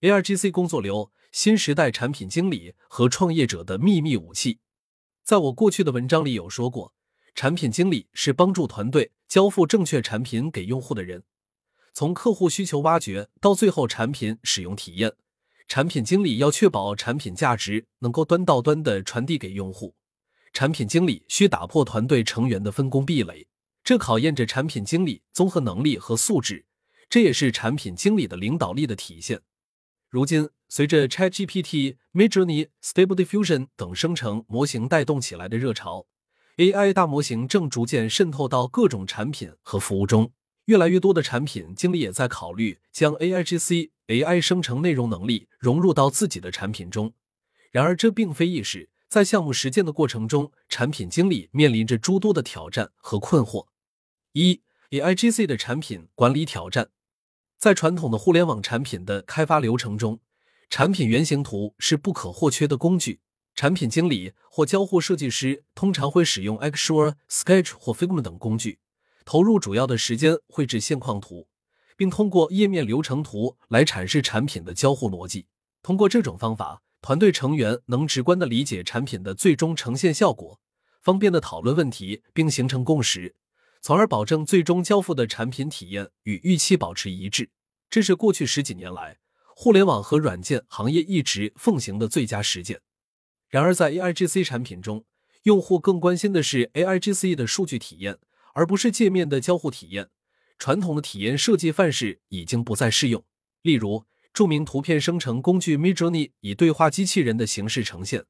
AIGC 工作流，新时代产品经理和创业者的秘密武器。在我过去的文章里有说过，产品经理是帮助团队交付正确产品给用户的人。从客户需求挖掘到最后产品使用体验，产品经理要确保产品价值能够端到端的传递给用户。产品经理需打破团队成员的分工壁垒，这考验着产品经理综合能力和素质，这也是产品经理的领导力的体现。如今，随着 ChatGPT、Midjourney、Stable Diffusion 等生成模型带动起来的热潮，AI 大模型正逐渐渗透到各种产品和服务中。越来越多的产品经理也在考虑将 AIGC、AI 生成内容能力融入到自己的产品中。然而，这并非易事。在项目实践的过程中，产品经理面临着诸多的挑战和困惑。一、AIGC 的产品管理挑战。在传统的互联网产品的开发流程中，产品原型图是不可或缺的工具。产品经理或交互设计师通常会使用 Axure、Sketch 或 Figma 等工具。投入主要的时间绘制现况图，并通过页面流程图来阐释产品的交互逻辑。通过这种方法，团队成员能直观的理解产品的最终呈现效果，方便的讨论问题并形成共识，从而保证最终交付的产品体验与预期保持一致。这是过去十几年来互联网和软件行业一直奉行的最佳实践。然而，在 AIGC 产品中，用户更关心的是 AIGC 的数据体验。而不是界面的交互体验，传统的体验设计范式已经不再适用。例如，著名图片生成工具 Midjourney 以对话机器人的形式呈现，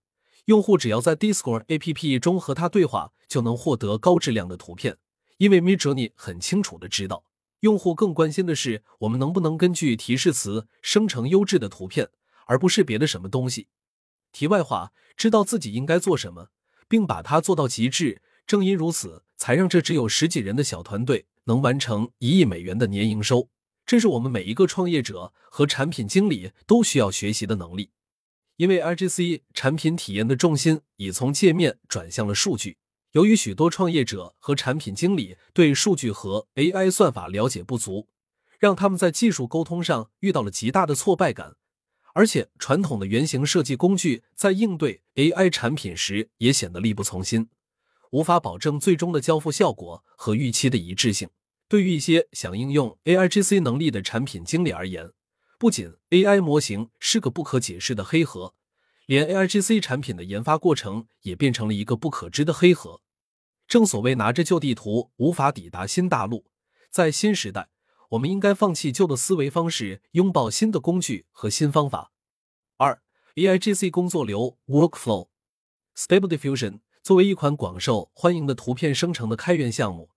用户只要在 Discord APP 中和它对话，就能获得高质量的图片。因为 Midjourney 很清楚的知道，用户更关心的是我们能不能根据提示词生成优质的图片，而不是别的什么东西。题外话，知道自己应该做什么，并把它做到极致。正因如此，才让这只有十几人的小团队能完成一亿美元的年营收。这是我们每一个创业者和产品经理都需要学习的能力。因为 IGC 产品体验的重心已从界面转向了数据。由于许多创业者和产品经理对数据和 AI 算法了解不足，让他们在技术沟通上遇到了极大的挫败感。而且，传统的原型设计工具在应对 AI 产品时也显得力不从心。无法保证最终的交付效果和预期的一致性。对于一些想应用 AIGC 能力的产品经理而言，不仅 AI 模型是个不可解释的黑盒，连 AIGC 产品的研发过程也变成了一个不可知的黑盒。正所谓拿着旧地图无法抵达新大陆，在新时代，我们应该放弃旧的思维方式，拥抱新的工具和新方法。二、AIGC 工作流 Workflow Stable Diffusion。作为一款广受欢迎的图片生成的开源项目，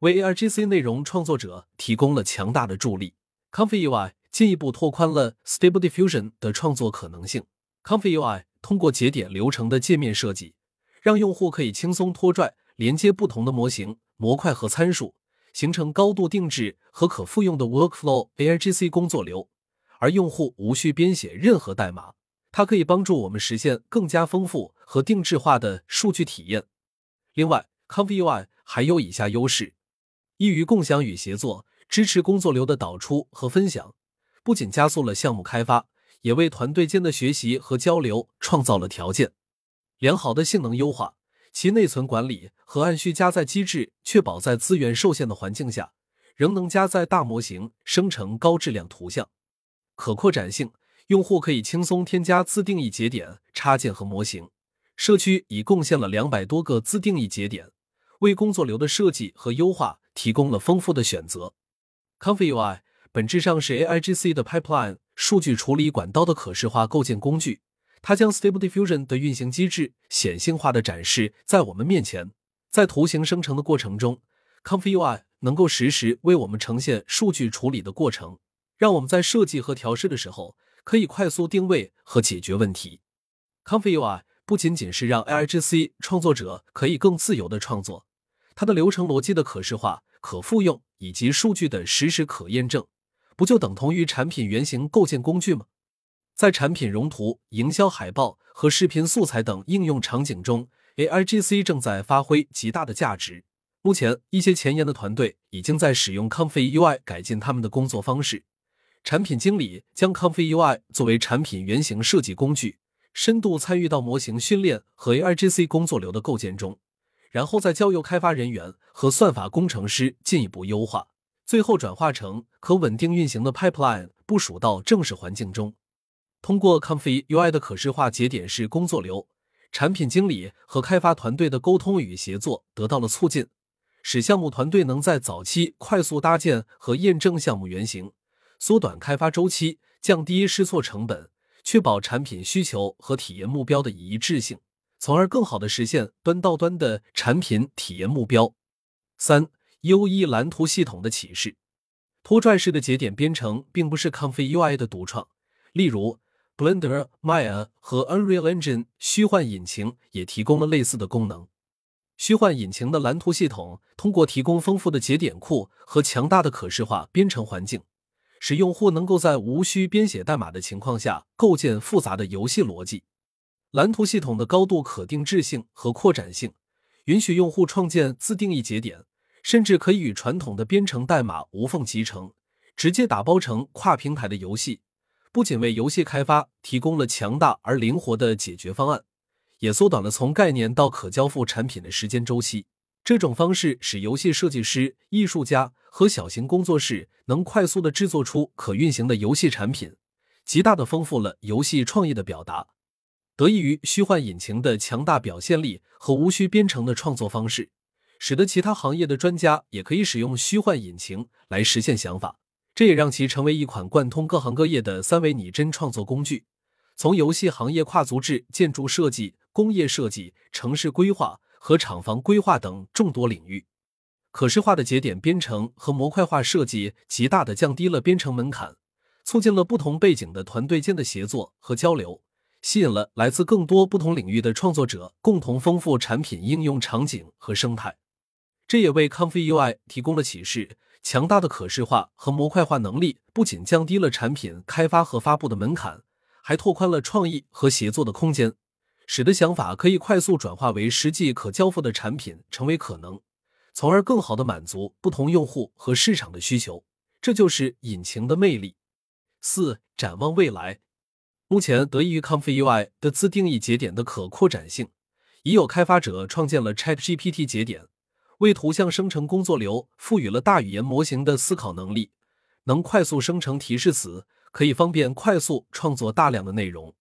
为 AIGC 内容创作者提供了强大的助力。Comfy UI 进一步拓宽了 Stable Diffusion 的创作可能性。Comfy UI 通过节点流程的界面设计，让用户可以轻松拖拽、连接不同的模型、模块和参数，形成高度定制和可复用的 Workflow AIGC 工作流，而用户无需编写任何代码。它可以帮助我们实现更加丰富和定制化的数据体验。另外 c o n v UI 还有以下优势：易于共享与协作，支持工作流的导出和分享，不仅加速了项目开发，也为团队间的学习和交流创造了条件。良好的性能优化，其内存管理和按需加载机制，确保在资源受限的环境下，仍能加载大模型，生成高质量图像。可扩展性。用户可以轻松添加自定义节点、插件和模型。社区已贡献了两百多个自定义节点，为工作流的设计和优化提供了丰富的选择。Comfy UI 本质上是 AIGC 的 pipeline 数据处理管道的可视化构建工具，它将 Stable Diffusion 的运行机制显性化的展示在我们面前。在图形生成的过程中，Comfy UI 能够实时为我们呈现数据处理的过程，让我们在设计和调试的时候。可以快速定位和解决问题。Comfy UI 不仅仅是让 AIGC 创作者可以更自由的创作，它的流程逻辑的可视化、可复用以及数据的实时可验证，不就等同于产品原型构建工具吗？在产品融图、营销海报和视频素材等应用场景中，AIGC 正在发挥极大的价值。目前，一些前沿的团队已经在使用 Comfy UI 改进他们的工作方式。产品经理将 Comfy UI 作为产品原型设计工具，深度参与到模型训练和 AIGC 工作流的构建中，然后再交由开发人员和算法工程师进一步优化，最后转化成可稳定运行的 pipeline，部署到正式环境中。通过 Comfy UI 的可视化节点式工作流，产品经理和开发团队的沟通与协作得到了促进。使项目团队能在早期快速搭建和验证项目原型，缩短开发周期，降低试错成本，确保产品需求和体验目标的一致性，从而更好的实现端到端的产品体验目标。三、U E 蓝图系统的启示，拖拽式的节点编程并不是 Comfy UI 的独创，例如 Blender、Maya 和 Unreal Engine 虚幻引擎也提供了类似的功能。虚幻引擎的蓝图系统通过提供丰富的节点库和强大的可视化编程环境，使用户能够在无需编写代码的情况下构建复杂的游戏逻辑。蓝图系统的高度可定制性和扩展性，允许用户创建自定义节点，甚至可以与传统的编程代码无缝集成，直接打包成跨平台的游戏。不仅为游戏开发提供了强大而灵活的解决方案。也缩短了从概念到可交付产品的时间周期。这种方式使游戏设计师、艺术家和小型工作室能快速的制作出可运行的游戏产品，极大的丰富了游戏创意的表达。得益于虚幻引擎的强大表现力和无需编程的创作方式，使得其他行业的专家也可以使用虚幻引擎来实现想法。这也让其成为一款贯通各行各业的三维拟真创作工具。从游戏行业跨足至建筑设计、工业设计、城市规划和厂房规划等众多领域，可视化的节点编程和模块化设计极大的降低了编程门槛，促进了不同背景的团队间的协作和交流，吸引了来自更多不同领域的创作者，共同丰富产品应用场景和生态。这也为 Comfy UI 提供了启示：强大的可视化和模块化能力不仅降低了产品开发和发布的门槛。还拓宽了创意和协作的空间，使得想法可以快速转化为实际可交付的产品成为可能，从而更好的满足不同用户和市场的需求。这就是引擎的魅力。四、展望未来，目前得益于 Comfy UI 的自定义节点的可扩展性，已有开发者创建了 ChatGPT 节点，为图像生成工作流赋予了大语言模型的思考能力，能快速生成提示词。可以方便快速创作大量的内容。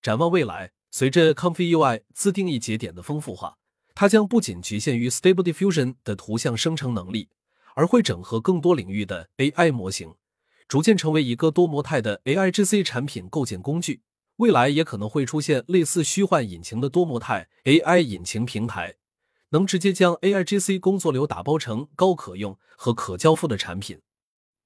展望未来，随着 Comfy UI 自定义节点的丰富化，它将不仅局限于 Stable Diffusion 的图像生成能力，而会整合更多领域的 AI 模型，逐渐成为一个多模态的 AIGC 产品构建工具。未来也可能会出现类似虚幻引擎的多模态 AI 引擎平台，能直接将 AIGC 工作流打包成高可用和可交付的产品。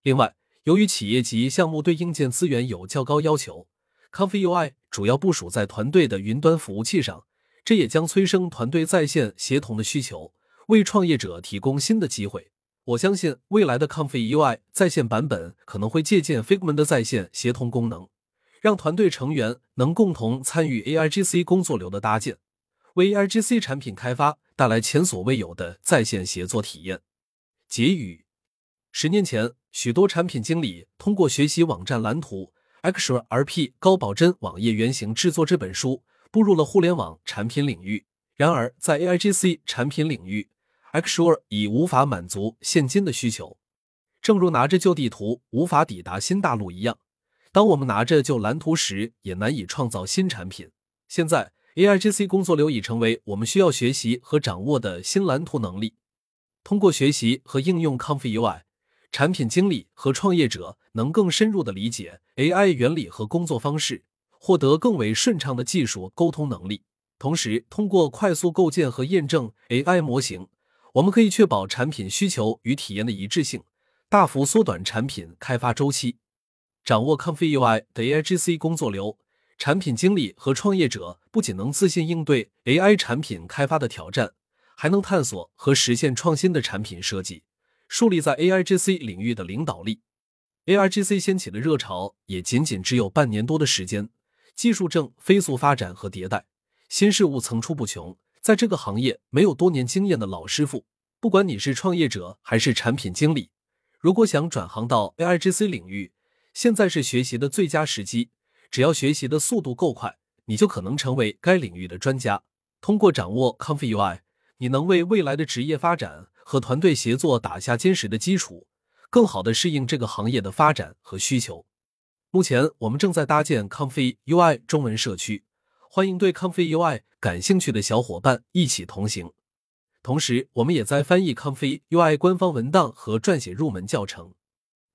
另外，由于企业级项目对硬件资源有较高要求，Comfy UI 主要部署在团队的云端服务器上，这也将催生团队在线协同的需求，为创业者提供新的机会。我相信未来的 Comfy UI 在线版本可能会借鉴 Figma 的在线协同功能，让团队成员能共同参与 AIGC 工作流的搭建，为 AIGC 产品开发带来前所未有的在线协作体验。结语。十年前，许多产品经理通过学习网站蓝图、Xure R P 高保真网页原型制作这本书，步入了互联网产品领域。然而，在 AIGC 产品领域，Xure 已无法满足现今的需求。正如拿着旧地图无法抵达新大陆一样，当我们拿着旧蓝图时，也难以创造新产品。现在，AIGC 工作流已成为我们需要学习和掌握的新蓝图能力。通过学习和应用 Comfy UI。产品经理和创业者能更深入的理解 AI 原理和工作方式，获得更为顺畅的技术沟通能力。同时，通过快速构建和验证 AI 模型，我们可以确保产品需求与体验的一致性，大幅缩短产品开发周期。掌握 Comfy UI 的 AIGC 工作流，产品经理和创业者不仅能自信应对 AI 产品开发的挑战，还能探索和实现创新的产品设计。树立在 AIGC 领域的领导力，AIGC 掀起的热潮也仅仅只有半年多的时间，技术正飞速发展和迭代，新事物层出不穷。在这个行业，没有多年经验的老师傅。不管你是创业者还是产品经理，如果想转行到 AIGC 领域，现在是学习的最佳时机，只要学习的速度够快，你就可能成为该领域的专家。通过掌握 Comfy UI，你能为未来的职业发展和团队协作打下坚实的基础，更好的适应这个行业的发展和需求。目前，我们正在搭建 Comfy UI 中文社区，欢迎对 Comfy UI 感兴趣的小伙伴一起同行。同时，我们也在翻译 Comfy UI 官方文档和撰写入门教程。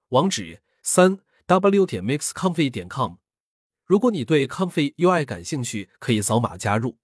网址：三 w 点 mixcomfy 点 com。如果你对 Comfy UI 感兴趣，可以扫码加入。